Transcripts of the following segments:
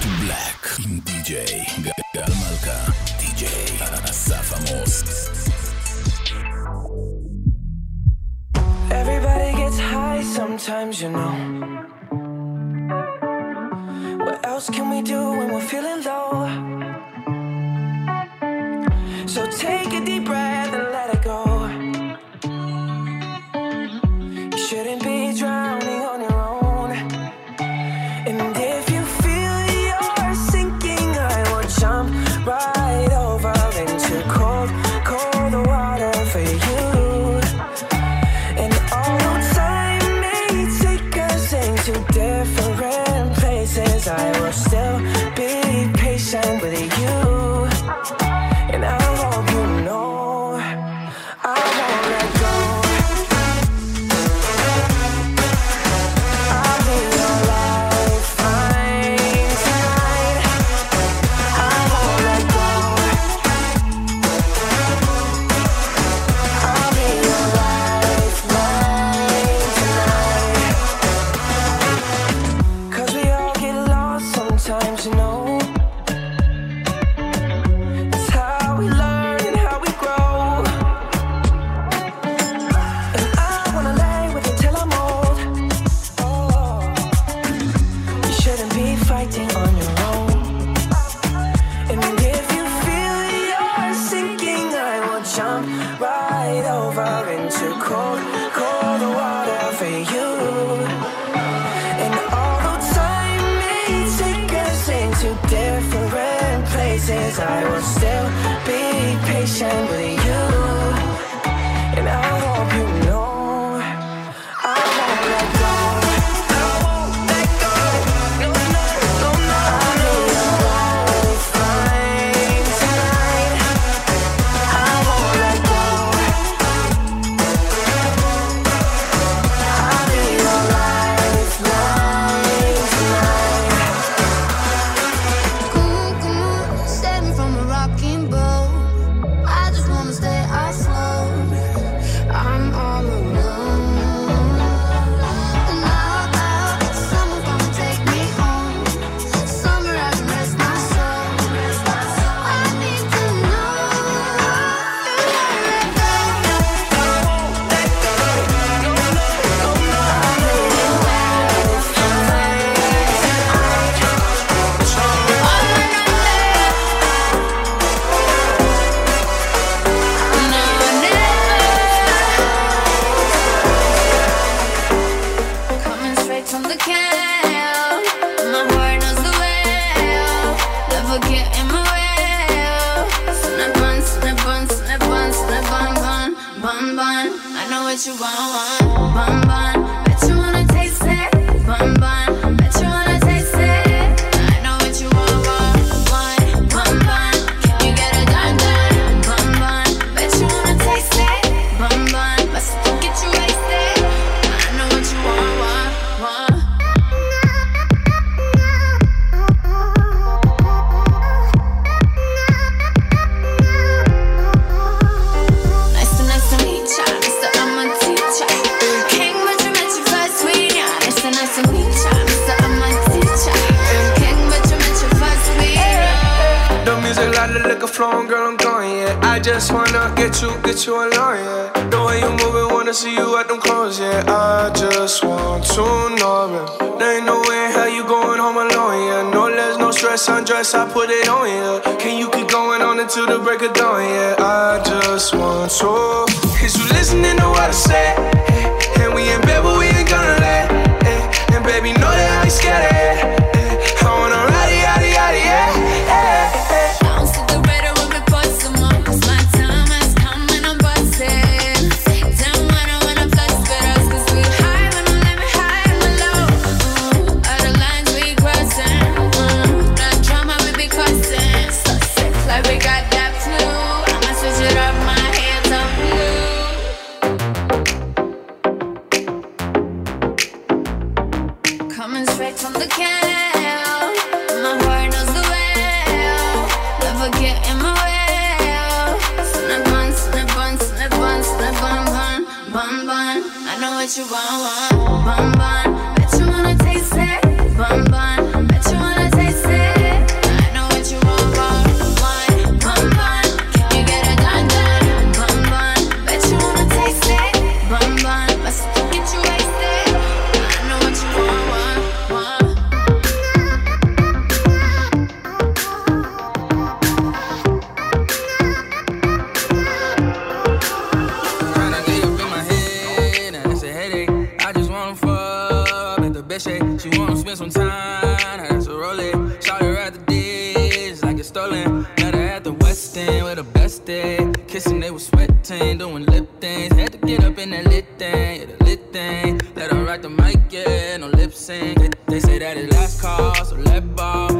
to Black עם די.ג'יי גל מלכה, די.ג'יי אסף עמוס. Everybody gets high sometimes, you know. What else can we do when we're feeling low? So take a deep breath. I will still be patient with you. flown, girl, I'm going, yeah. I just wanna get you, get you alone, yeah. The way you moving, wanna see you at them clothes, yeah. I just want to know, man. There ain't no way how you going home alone, yeah. No less, no stress, undress, I put it on, yeah. Can you keep going on until the break of dawn, yeah? I just want to. Is you listening to what I say? And we in bed, but we ain't gonna let. Eh. And baby, know that I ain't scared of it. kissing, they was sweating, doing lip things. Had to get up in that lit thing, yeah, the lit thing. Let her rock the mic, yeah, no lip sync. They, they say that it's last call, so let ball.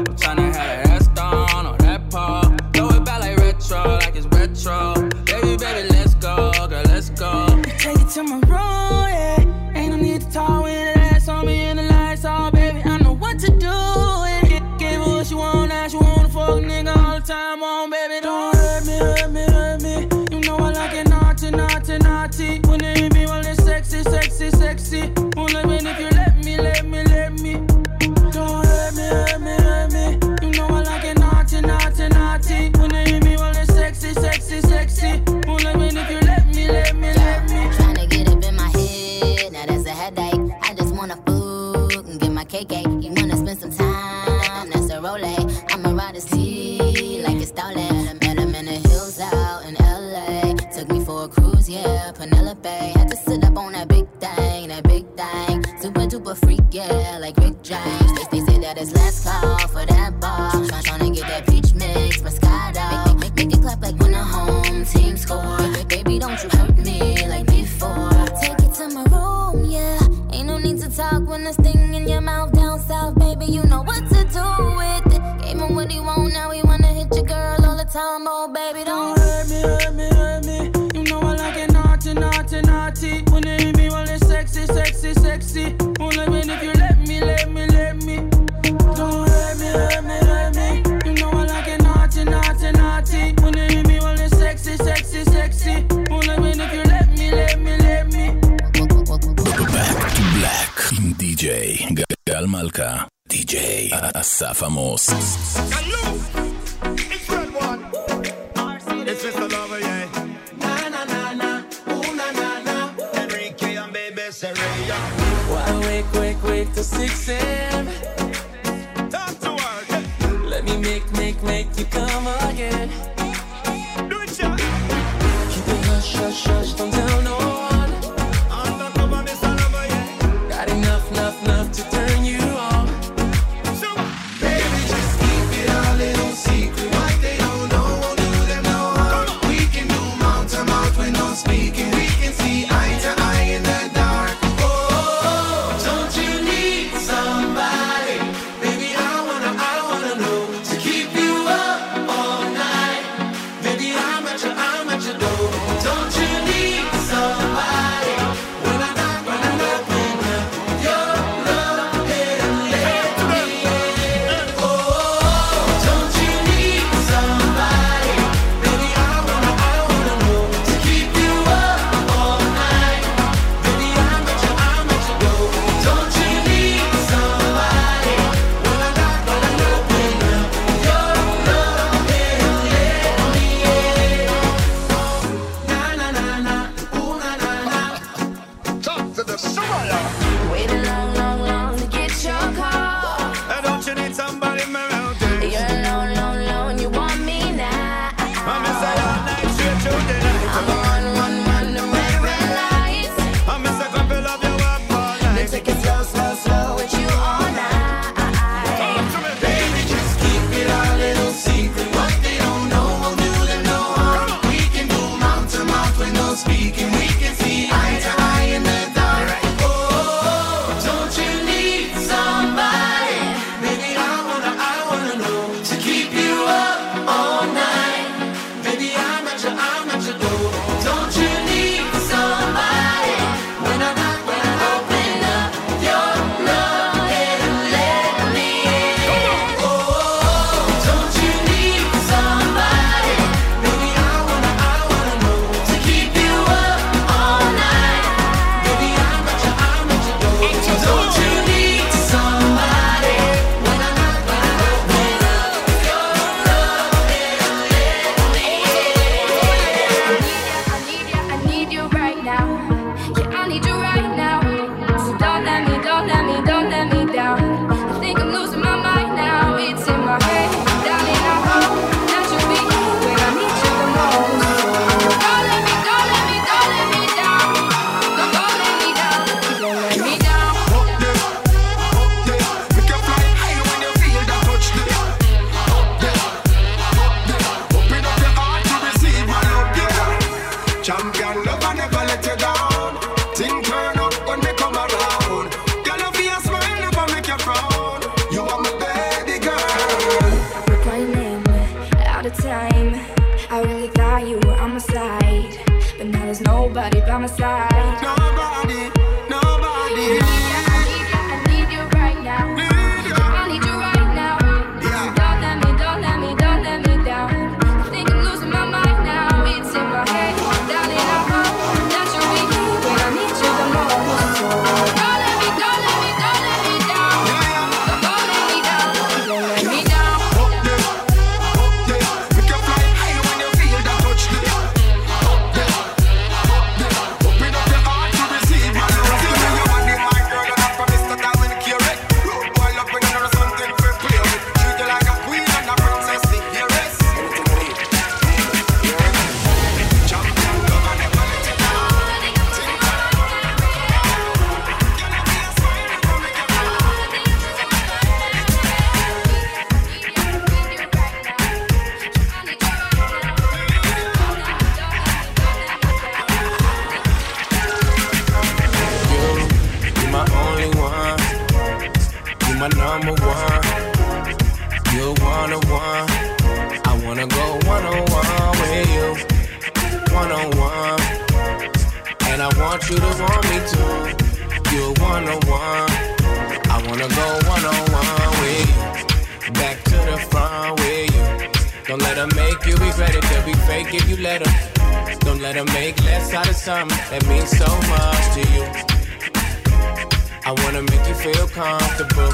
Comfortable.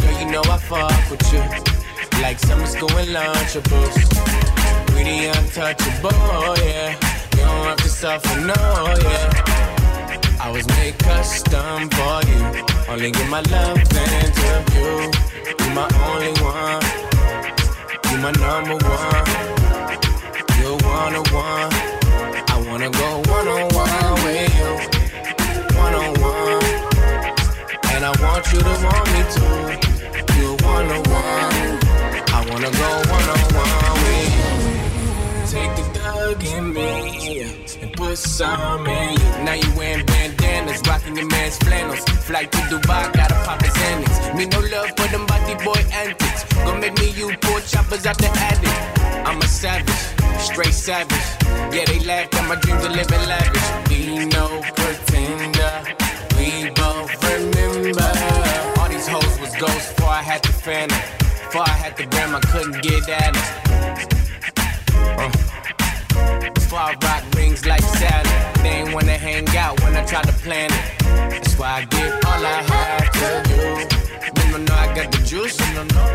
Girl, you know I fuck with you. Like summer school and lunchables. We the untouchable, oh yeah. You don't have to suffer, no, yeah. I was made custom for you. Only give my love into you. You're my only one. You're my number one. You're one on one. I wanna go one on one with And I want you to want me too. You one on one. I wanna go one on one with you. Take the thug in me and put some in you. Now you wearing bandanas, rocking your man's flannels. Flight to Dubai, gotta pop his annex. Me no love for them body boy antics. Gonna make me you poor choppers out the attic. I'm a savage, straight savage. Yeah, they laughed at my dreams of living lavish. Be no pretender. We remember. All these hoes was ghosts before I had the phantom. Before I had the gram, I couldn't get at it. Before I rock rings like Saturn. They ain't wanna hang out when I try to plan it. That's why I give all I have to you. Then I know I got the juice.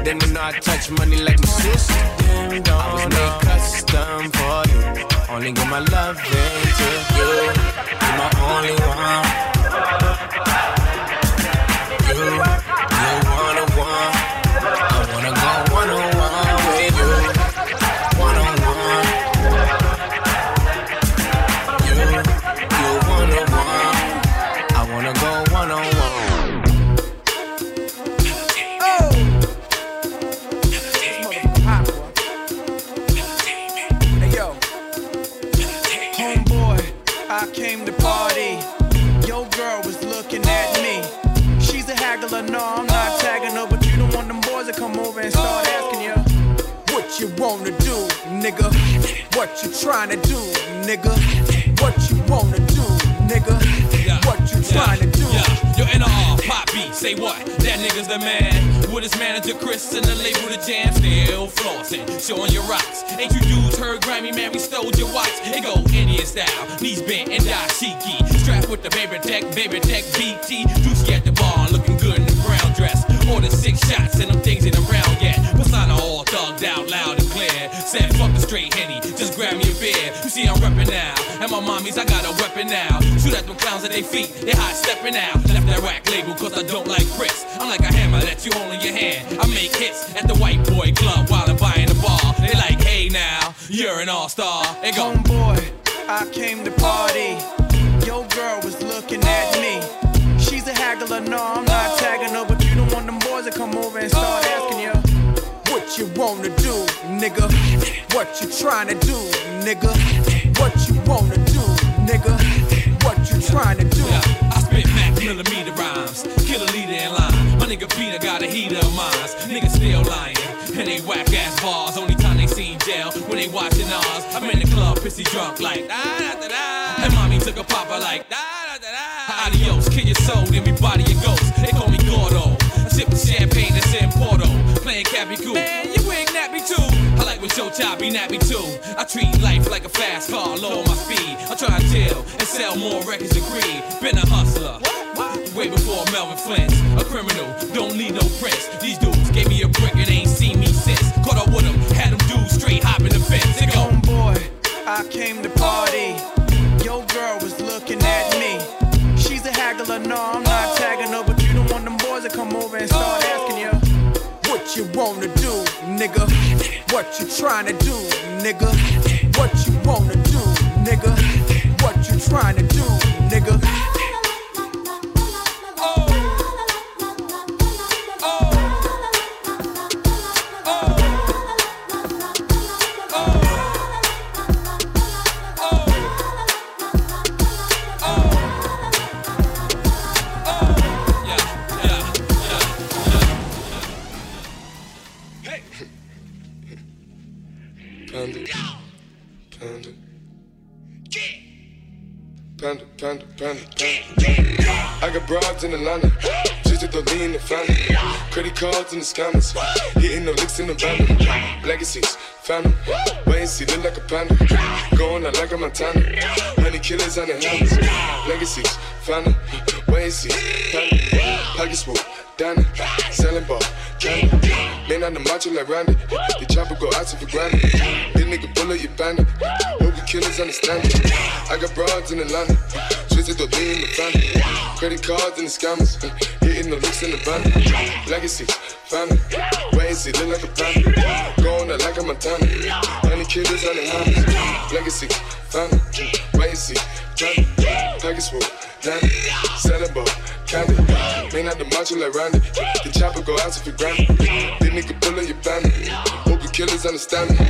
Then I know I touch money like sis. I was made custom for you. Only give my love into you. You're my only one. You, you nigga. What you trying to do, nigga. What you wanna do, nigga. What you trying to do. Yeah, yo, NR, Pop B, say what? That nigga's the man. With his manager Chris and the label The Jam, still flossing, showing your rocks. Ain't you dudes heard Grammy, man? We stole your watch. It go Indian style, knees bent and dashiki. Strapped with the baby tech, baby tech BT. Juicy at the bar, looking good in the brown dress. Ordered six shots and them things straight henny, just grab me a beer. You see I'm reppin' now, and my mommies I got a weapon now. Shoot at them clowns at their feet, they high stepping out. Left that rack label cause I don't like. I'm like a hammer that you hold in your hand. I make hits at the white boy club while I'm buying the bar. They like, hey now, you're an all star. They go, Homeboy, I came to party. Your girl was looking at me. She's a haggler, no, I'm not tagging her, but you don't want them boys to come over and start what you wanna do, nigga. What you trying to do, nigga. What you wanna do, nigga. What you trying to do. Yeah, I spit max millimeter rhymes. Kill a leader in line. My nigga Peter got a heater of mines. Niggas still lying. And they whack ass bars. Only time they seen jail when they watching ours. I'm in the club, pissy drunk like da da da da. And mommy took a papa like da. I like when Chop be nappy too. I treat life like a fast car, lower my speed. I try to chill and sell more records than greed. Been a hustler. Way before Melvin Flint, a criminal, don't need no prints. These dudes gave me a brick and ain't seen me since. Caught up with them, had them dudes straight hopping the fence. They go, Homeboy, I came to party. Your girl was looking at me. She's a haggler, no, I'm not tagging her, but you don't want them boys to come over and start asking you wanna do, nigga. What you trying to do, nigga. What you wanna do, nigga. What you trying to do, In the scammers. Hitting the licks in the van. Legacies, family. Wait and see, look like a panda. Going out like a Montana. Honey killers on the helmets. Legacies, family. Wait and see, family. Pockets full, Danny. Selling ball, candy. Man on the macho like Randy. The chopper go out for granted. This nigga bullet, you bandit. Hope the killers understand it. I got broads in Atlanta. Twisted the in the family. Credit cards and the scammers. Hitting the looks in the van. Legacy, family. Wait and see, look like a panda. Going out like a Montana. Honey killers on the helmets. Legacy, family. Wait and see, family. Package full, Danny. Selling ball, candy. Man out the macho like Randy. The chopper go out for granted. This nigga bullet, you bandit. Hope the killers understand me.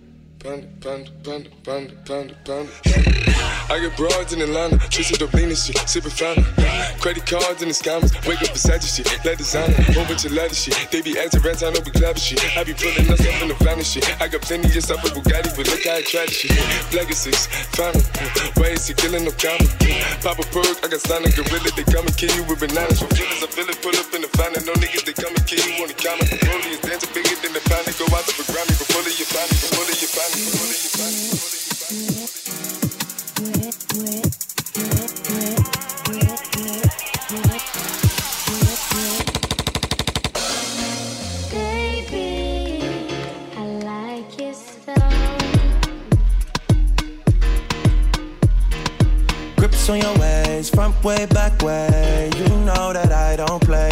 I get broads in Atlanta, the lean and shit, sipping fountain. Credit cards and the scammers, wake up beside your shit, let designer, bunch of leather shit. They be acting rats, I know we clever shit. I be pulling us up in the and shit. I got plenty just up with Bugatti, but look how I try this shit. Legacies, family, ways to killing no comma. Pop a perk, I got a gorilla, they come and kill you with bananas. For feelings, I feel it, pull up in the van, no niggas, they come and kill you on the counter. Rollie is dancing bigger than the pound, go out to the Grammy, but fully your family, but fully your. Grips on your ways, front way, back way. You know that I don't play.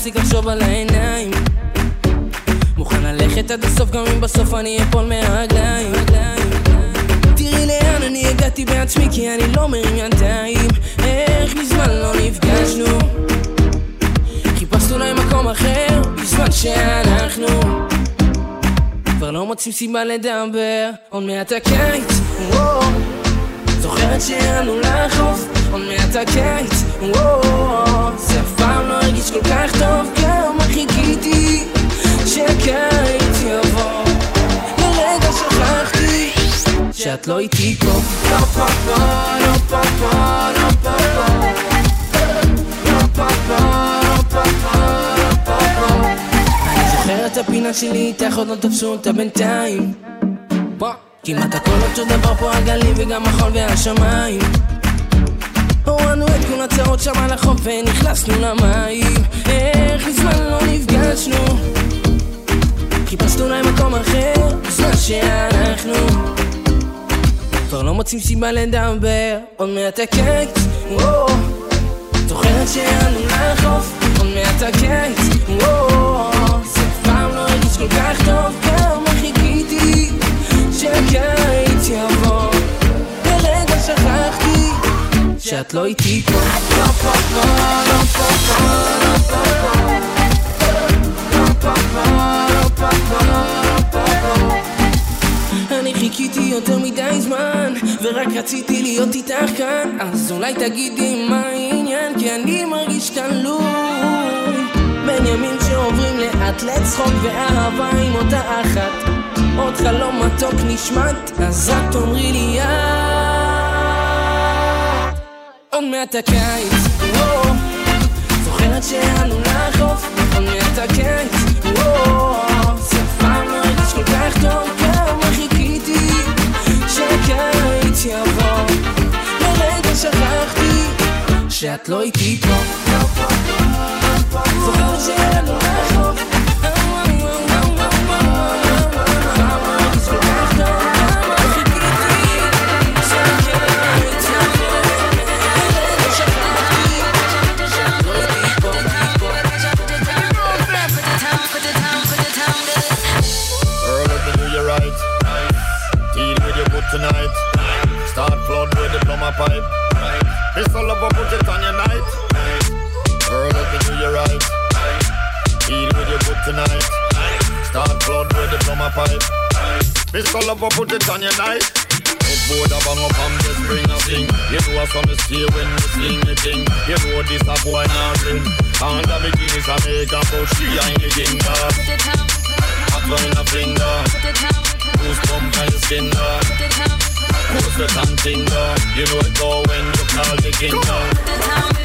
מפסיק לחשוב על העיניים. מוכן ללכת עד הסוף גם אם בסוף אני אפול מהרגליים. תראי לאן אני הגעתי בעצמי כי אני לא מרים ידיים. איך מזמן לא נפגשנו? חיפשנו להם מקום אחר בזמן שאנחנו. כבר לא מוצאים סיבה לדבר עוד מעט הקיץ. זוכרת שירדנו לחוף עוד מעט הקיץ, וואו זה אף פעם לא הרגיש כל כך טוב, כמה חיכיתי שהקיץ יבוא. לרגע שכחתי שאת לא איתי פה. לא פה פה, לא פה פה, לא פה פה אני זוכר את הפינה שלי איתך עוד לא תפסו אותה בינתיים. כמעט הכל אותו דבר פה הגלים וגם החול והשמיים הורדנו את כל הצרות שם על החוף ונכנסנו למים. איך מזמן לא נפגשנו? חיפשנו להם מקום אחר בזמן שאנחנו. כבר לא מוצאים סיבה לדבר עוד מעט וואו. זוכרת שירדנו לחוף עוד מעט הקיץ וואו. זה פעם לא הרגיש כל כך טוב כמה חיכיתי שהקיץ יבוא שאת לא איתי פה. לא לא פה פה, לא פה פה לא פה פה, לא לא אני חיכיתי יותר מדי זמן ורק רציתי להיות איתך כאן. אז אולי תגידי מה העניין כי אני מרגיש תלוי. בין ימים שעוברים לאט לצחוק ואהבה עם אותה אחת עוד חלום מתוק נשמט אז את תאמרי לי את עוד מעט הקיץ. וואו. זוכרת שירדנו לחוף עוד מעט הקיץ. וואו tonight. Start flood with the plumber pipe. This all over, put it on your night. Earl, let me do you right. Deal with your good tonight. Start flood with the plumber pipe. This all over, put it on your night. Headboard a bang up and just bring a thing You know what's on the stay when we sling the thing You know this a boy now ring And the bikinis a make a but she ain't the king dog Hot one in a finger Goosebump on your skin Who's the dog You know it go when you call the king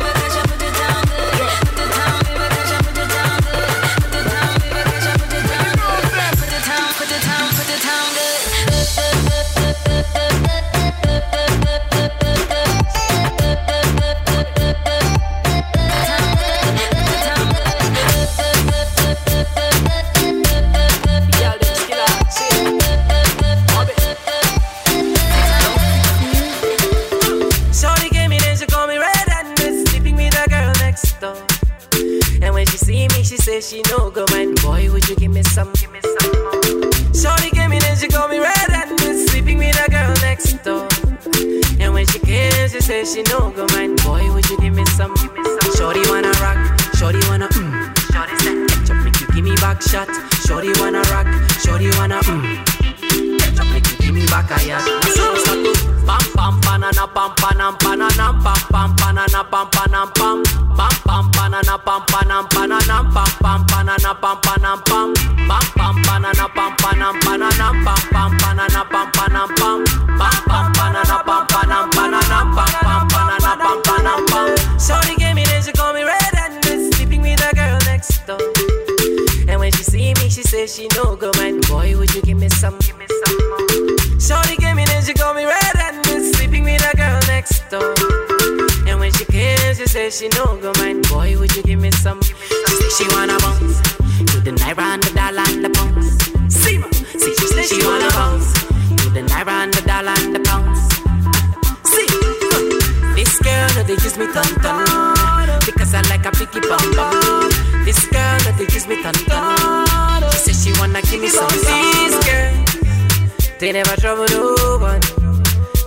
never trouble no one.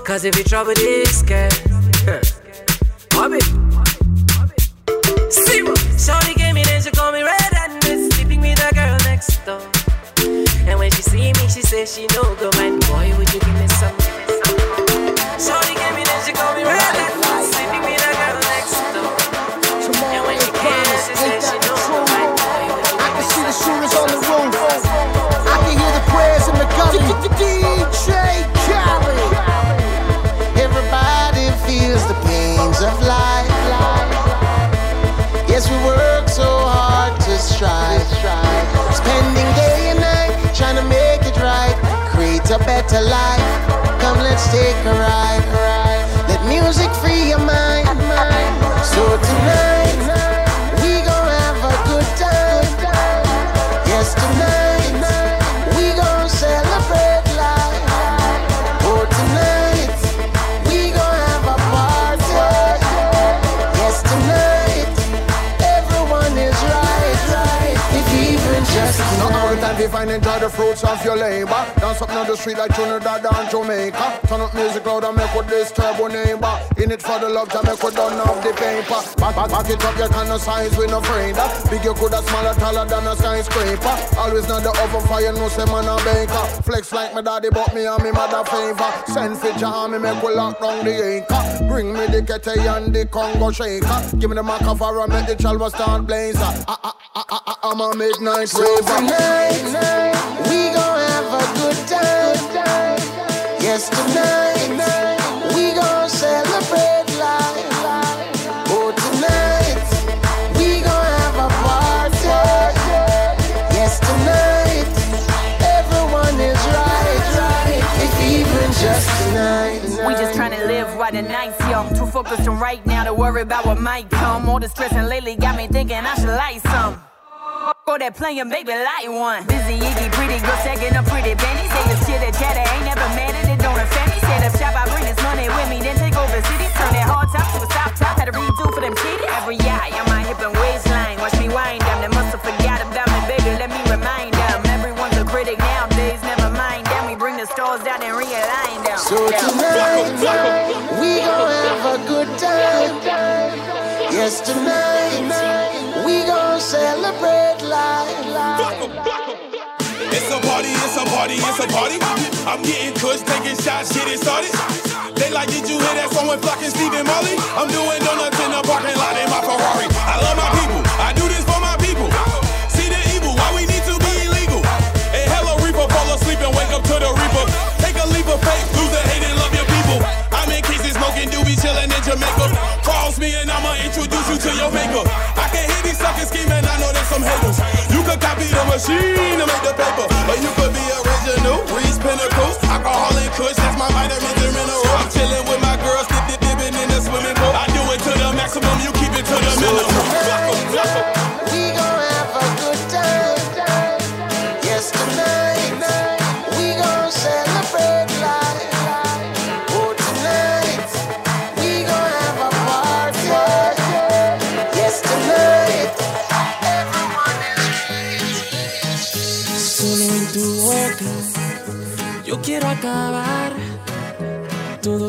Cause if you trouble this girl, you find enjoy the fruits of your labor. Dance up on the street like Trinidad and Jamaica. Turn up music loud and make with this turbo neighbor. In it for the love, to make we done off the paper. Back, back, back it up, you kind of size we no of. Big you coulda smaller, taller than a skyscraper. Always not the oven fire, no say man a baker. Flex like my daddy, but me and me mother favor. Send for jar, me make we lock down the acre. Bring me the kettle and the Congo shaker. Give me the macavara, make the chalwa start blazer. I, I, I, I'm a midnight raver. Yes, tonight, we gon' have a good time Yes tonight We gon' celebrate life. Oh, tonight, we gon' have a party. Yes, tonight, everyone is right, right. If even just tonight. We just trying live while the nights young. Too focused on right now to worry about what might come. All the stressing lately got me thinking I should light some. Go that playing, baby, light one. Busy, iggy, pretty girl, taking a pretty penny. Say this shit that chatter ain't never mad at it, don't offend me. Set up shop, I bring this money with me, then take over cities. Turn that hard top to a stop top, had to redo for them cheated. Every eye on my hip and waistline. Watch me wind them, they must have forgot about me, baby. Let me remind them. Everyone's a critic nowadays, never mind them. We bring the stars down and realign them. So tonight, we gon' have a good time. Yes, tonight, we gon' celebrate life. It's a party, it's a party, it's a party. I'm getting kush, taking shots, shit it started. They like, did you hear that song with Flock and Stephen Marley? I'm doing donuts in the parking lot in my Ferrari. I love my people, I do this for my people. See the evil, why we need to be illegal? And hello reaper, fall asleep and wake up to the reaper. Take a leap of faith, maker. I can hear these suckers scheming, I know there's some haters. You could copy the machine to make the paper, or you could be original. Reese Pinnacles, alcoholic kush, that's my vitamins and minerals. I'm chilling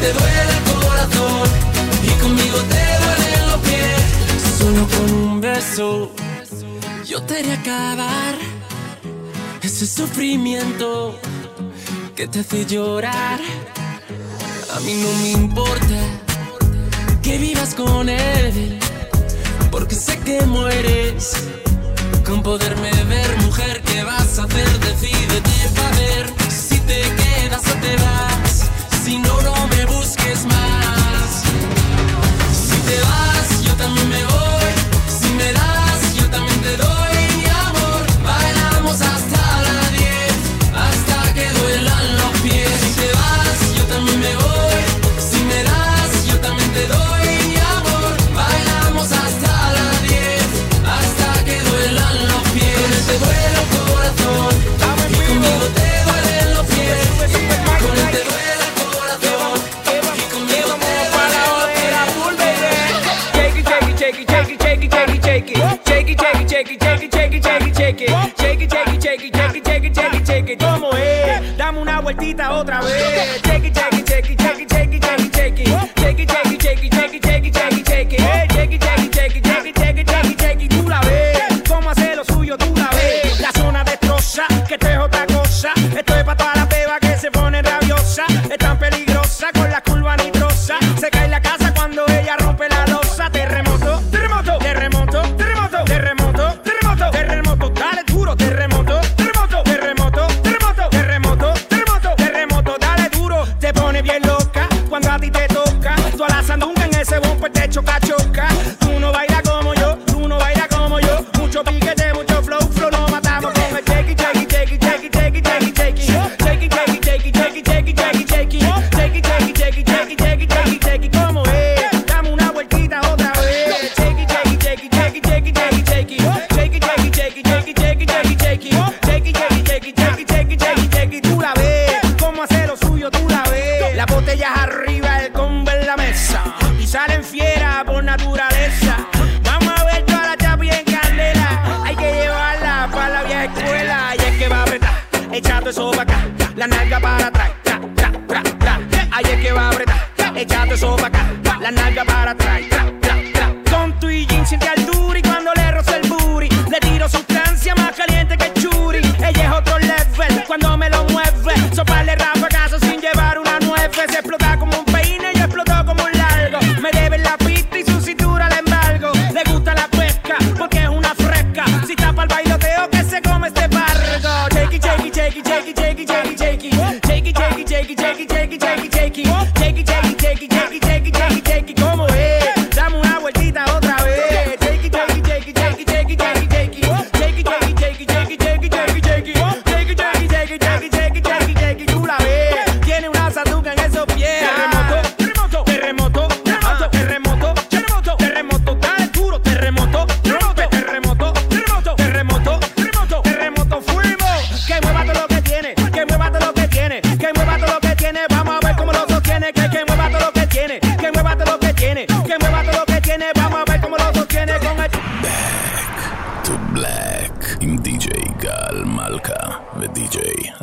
te duele el corazón y conmigo te duelen los pies. Solo con un beso yo te haré acabar ese sufrimiento que te hace llorar. A mí no me importa que vivas con él, porque sé que mueres con poderme ver, mujer. ¿Qué vas a hacer? Decídete para ver si te quedas o te vas. Si no, no me busques más. Si te vas, yo también me voy. otra vez. It. choca. Tú a la en ese bumper te choca, choca.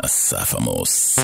Passáfamos.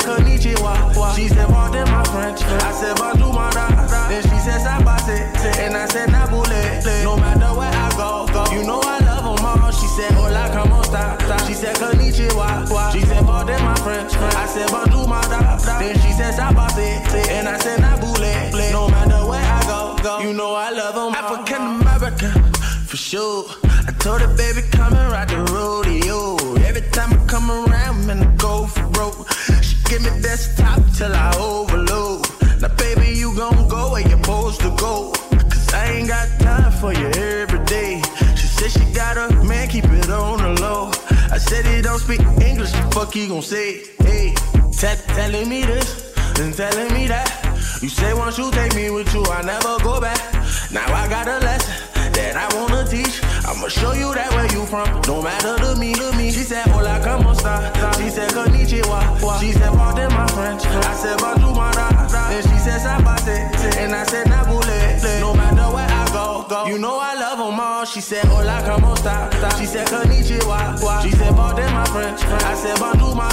konnichiwa. She said pardon my French. I said bonjour my da da. Then she said sabase. And I said nabule. No matter where I go, go. You know I love them all. She said hola como esta. She said konnichiwa. She said pardon my French. I said bonjour my da da. Then she said sabase. And I said nabule. No matter where I go, go. You know I love them African American. For sure, I told her, baby, come and ride the rodeo. Every time I come around, man, I go for broke. Give me desktop till I overload. Now, baby, you gon' go where you're supposed to go. Cause I ain't got time for you every day. She said she got a man, keep it on the low. I said he don't speak English, the fuck he gon' say? Hey, t- telling me this and telling me that. You say once you take me with you, I never go back. Now I got a lesson that I wanna teach. I'ma show you that where you from. No matter to me, to me. She said, Hola, como esta? She said, Konnichiwa. She said, Pardon my French. I said, Bonjour, my. And she said, Sabate. And I said, Nabule. No matter where I go, go. You know I love them all. She said, Hola, como esta? She said, Konnichiwa. She said, Pardon my French. I said, Bonjour, my.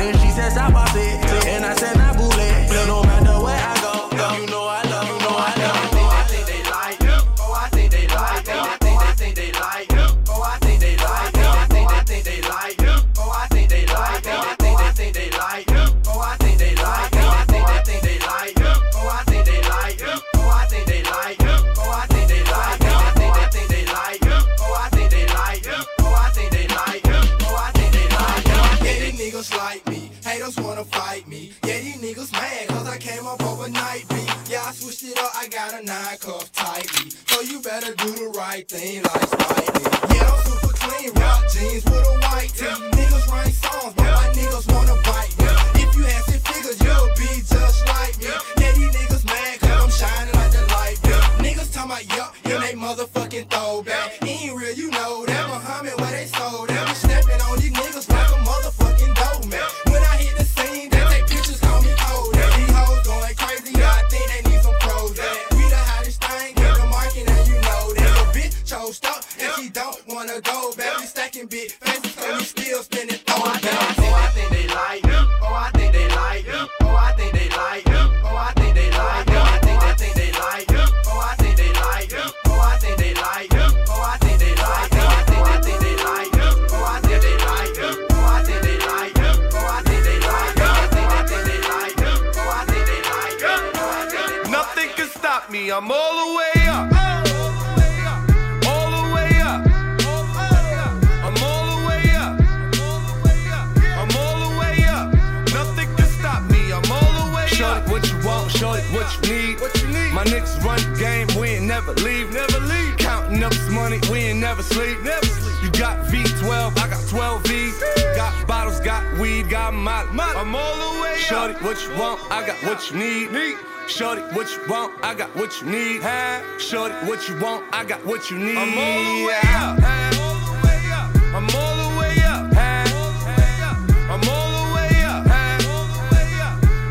And she said, Sabate. And I said, Nabule. No matter where I go, go. You know I came up overnight beat. Yeah, I switched it up, I got a nine cuff tightly. So you better do the right thing like Spike Lee. Yeah, I'm super clean, rock jeans with a white tee. What you want? I got what you need. I'm all the way up. I'm all the way up. I'm all the way up.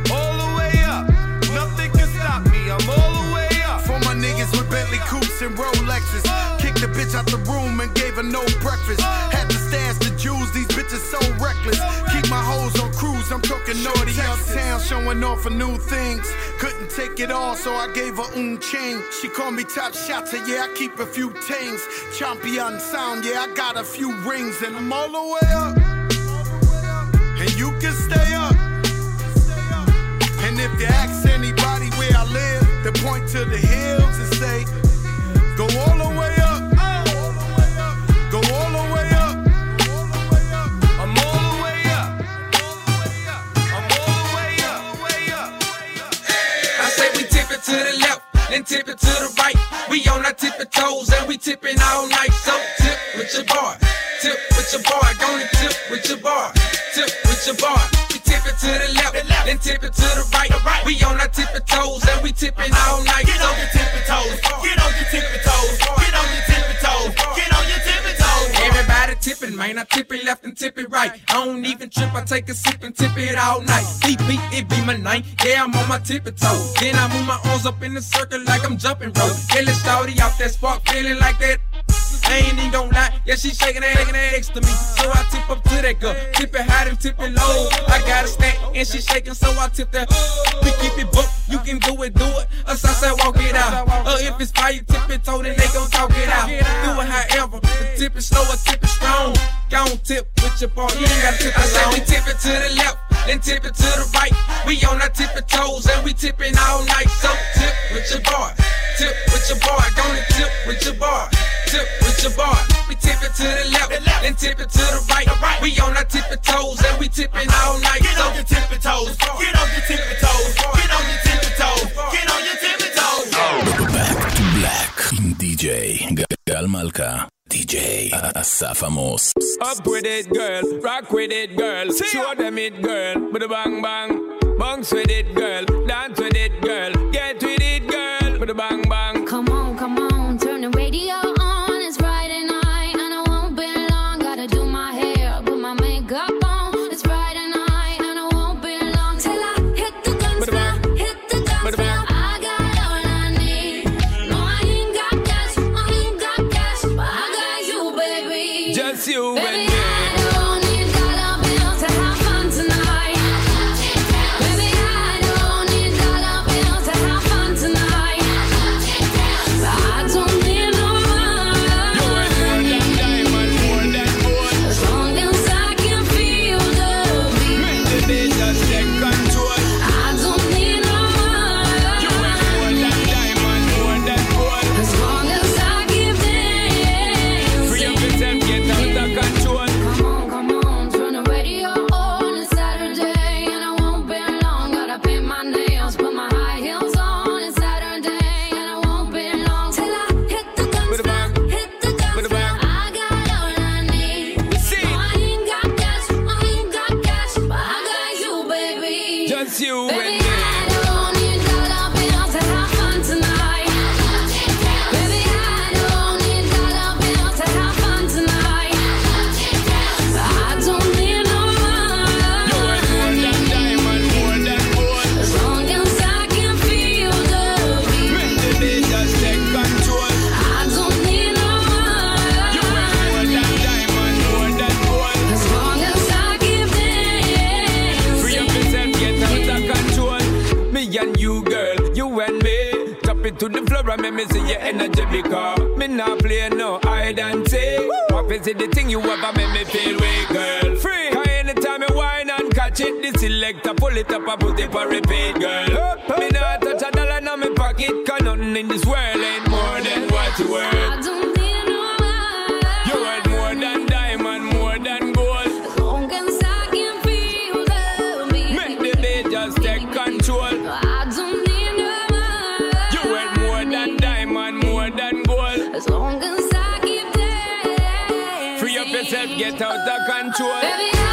All the way up. Nothing can stop me. I'm all the way up. For my niggas with Bentley coupes and Rolexes. Uh. Kicked the bitch out the room and gave her no breakfast. Uh. Had I'm naughty uptown, showing off for new things. Couldn't take it all, so I gave her un chain. She called me top shotter, yeah, I keep a few tings. Champion sound, yeah, I got a few rings, and I'm all the way up. And you can stay up. And if you ask anybody where I live, they point to the hills and say, Go all the way then tip it to the right. We on our tippy toes and we tipping all night. So tip with your bar, tip with your bar, gonna tip with your bar, tip with your bar. We tip it to the left, then tip it to the right. We on our tippy toes and we tipping all night. Get man. I tip it left and tip it right. I don't even trip, I take a sip and tip it all night. Beat, it be my night. Yeah, I'm on my tippy toes. Then I move my arms up in the circle like I'm jumping rope. Killing shawty off that spark, feeling like that. I ain't even gon' lie, yeah, she shaking that, next to me. So I tip up to that girl, tip it high and tip it low. I got a stack and she shaking, so I tip that. We keep it booked, you can do it, do it. Us I say walk it out. Or if it's fire, tip it toe, then they gon' talk it out. Do it however, the tip it slow or tip it strong. Gon' tip with your ball, you ain't gotta tip it I say we tip it to the left, then tip it to the right. We on our tippy toes and we tipping all night. So tip with your bar, tip with your bar, gonna tip with your bar, tip with your bar. We tip it to the left, then tip it to the right. We on our tippy toes and we tipping all night. Get on your tippy toes, get on your tippy toes, get on your tippy toes, get on your tippy toes. Back to black עם די.ג'יי גל מלכה. די.ג'יי אסף עמוס. Up with it, girl. Rock with it, girl. Show them it, girl. With a bang bang. Bounce with it, girl. the thing you ever make me feel weak, girl. Free. Cause anytime you whine and catch it, this selector pull it up and put it for repeat, girl. Up, up, me not touch a dollar in my pocket, cause nothing in this world ain't more than what you worth. out the control. Baby,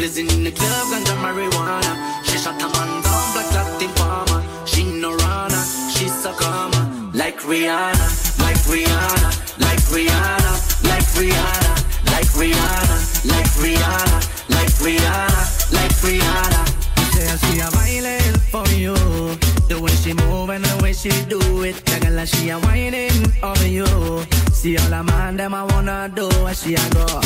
blazing in the club, ganja marijuana. She shot a man down, black Latin farmer. She no runner, she so calm. Like Rihanna, like Rihanna, like Rihanna, like Rihanna, like Rihanna, like Rihanna, like Rihanna, like Rihanna she a whining for you. The way she move and the way she do it, the girl she a whining over you. See all the man them I wanna do, she a go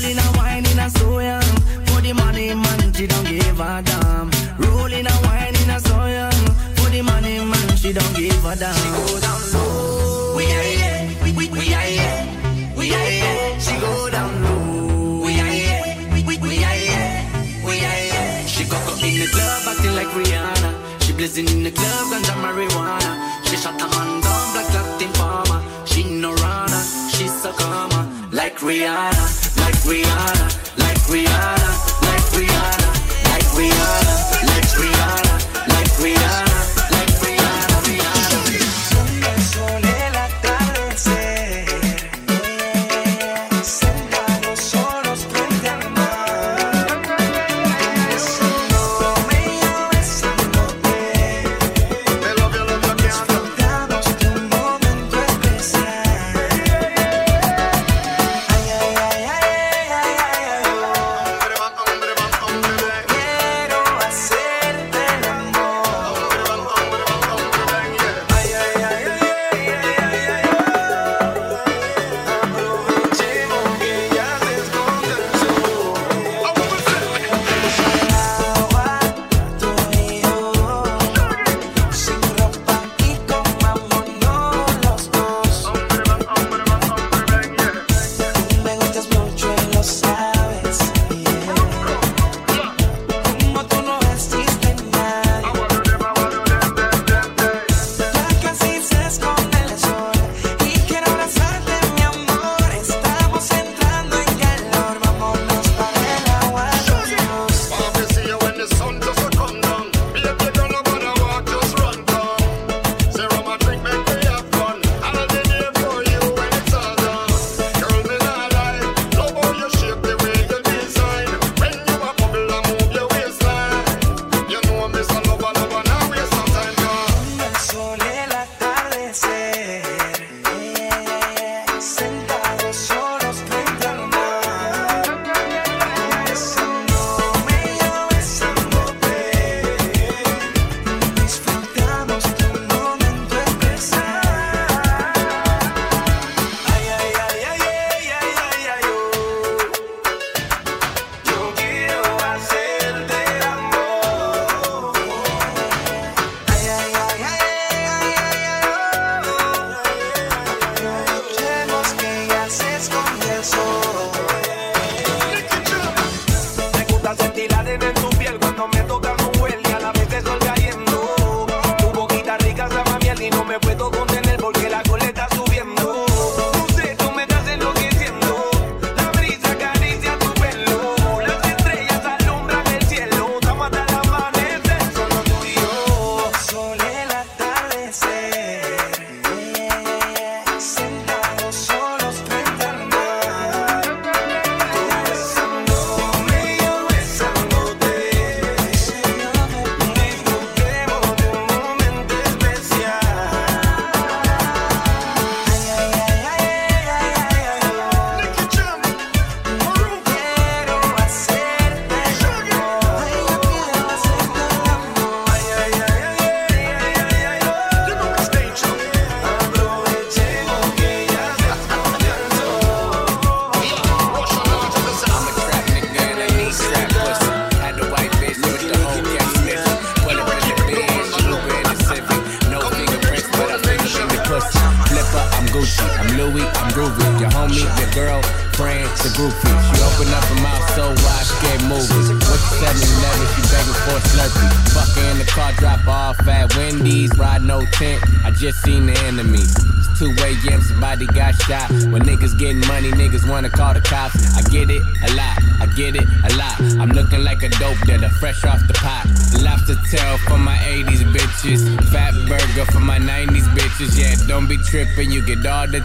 rolling a whining a young. For the money man she don't give a damn. Rolling a whining a young. For the money man she don't give a damn. She go down low, we are yeah, we, we, we are yeah, we are yeah. She go down. Club acting like Rihanna. She blazing in the club, ganja marijuana. She shot a man down, black Latin farmer. She no runner, she so calmer. Like Rihanna, like Rihanna, like Rihanna, like Rihanna, like Rihanna, like Rihanna, like Rihanna,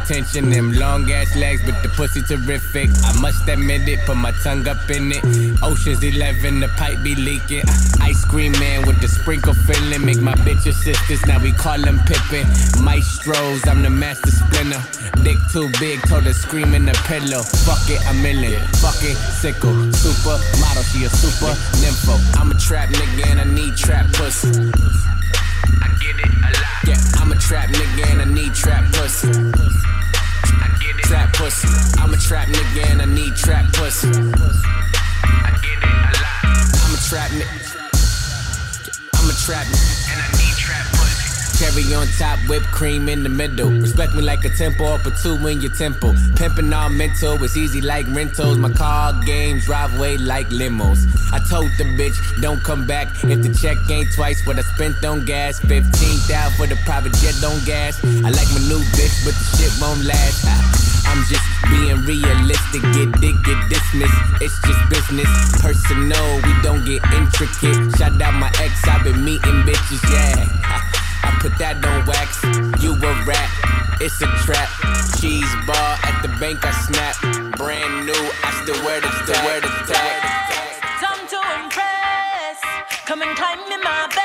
attention. Them long ass legs, but the pussy terrific. I must admit it, put my tongue up in it. Ocean's 11, the pipe be leaking. Ice cream man with the sprinkle filling. Make my bitch bitches sisters, now we call them Pippin. Maestros, I'm the master splinter. Dick too big, told her scream in the pillow. Fuck it, I'm in it. Fuck it, sickle. Super model, she a super nympho. I'm a trap nigga and I need trap pussy. I get it a lot. Yeah, I'm a trap nigga and I need trap pussy. Pussy. I'm a trap nigga and I need trap pussy. I get it a lot. I'm a trap nigga. I'm a trap nigga. And I need trap pussy. Cherry on top, whipped cream in the middle. Respect me like a temple, up a two in your temple. Pimping all mental, it's easy like rentals. My car games drive away like limos. I told the bitch, don't come back if the check ain't twice what I spent on gas. 15 down for the private jet on gas. I like my new bitch, but the shit won't last. I- I'm just being realistic, get dick, get dismissed. It's just business, personal, we don't get intricate. Shout out my ex, I've been meeting bitches, yeah. I put that on wax. You a rat, it's a trap. Cheese bar at the bank, I snap. Brand new, I still wear the still wear the tag. Time to impress. Come and climb in my bed.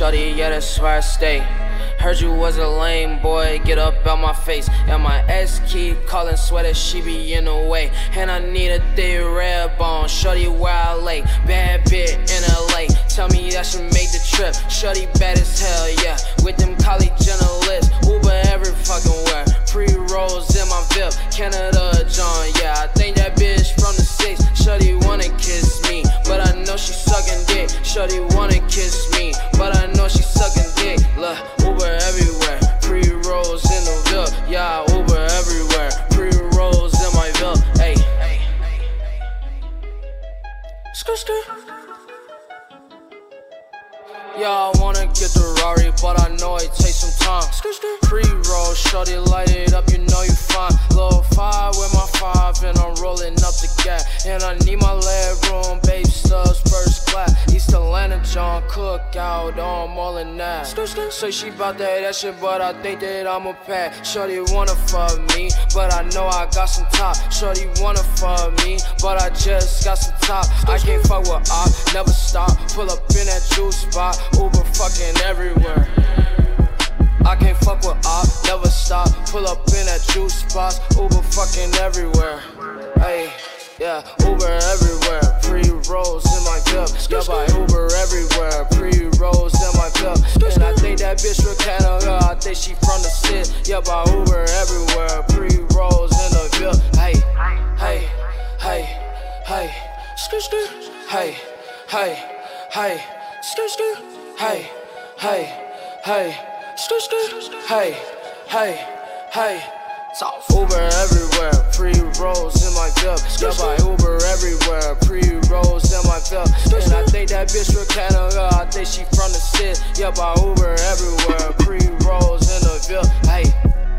Shorty, yeah, that's where I stay. Heard you was a lame boy, get up out my face. And my ex keep calling, sweater, she be in the way. And I need a thick red bone, shorty where I lay. Bad bit in LA, tell me I should make the trip. Shorty bad as hell, yeah. Sucking dick. Shorty wanna kiss me, but I know she sucking dick. Look, Uber everywhere, pre rolls in the VIP, yeah. Uber everywhere, pre rolls in my VIP, hey. Skr skr. Yeah, I wanna get the Rari, but I know it takes some time. Pre-roll, shorty, light it up, you know you fine. Little five with my five, and I'm rolling up the gap. And I need my leg room, babe stubs, first class. East Atlanta, John Cook out on than that. Say she bout that, that shit, but I think that I'm a pack. Shorty wanna fuck me, but I know I got some top. Shorty wanna fuck me, but I just got some top. I can't fuck with op, never stop. Pull up in that juice spot, Uber fucking everywhere. I can't fuck with op, never stop. Pull up in that juice spot, Uber fucking everywhere. Hey, yeah, Uber everywhere. Pre rolls in my cup, yeah, by Uber everywhere. Pre rolls in my cup, and I think that bitch from Canada. I think she from the city, yeah, by Uber everywhere. Pre rolls in the VIP. Hey, hey, hey, hey, skr skr. Hey, hey, hey, skr skr. Hey, hey, hey, skr. Hey, hey, hey, Uber everywhere, pre rolls in my cup. Yup, I Uber everywhere, pre rolls in my cup. And I think that bitch from Canada, I think she from the city. Yup, I Uber everywhere, pre rolls in the Ville. Hey.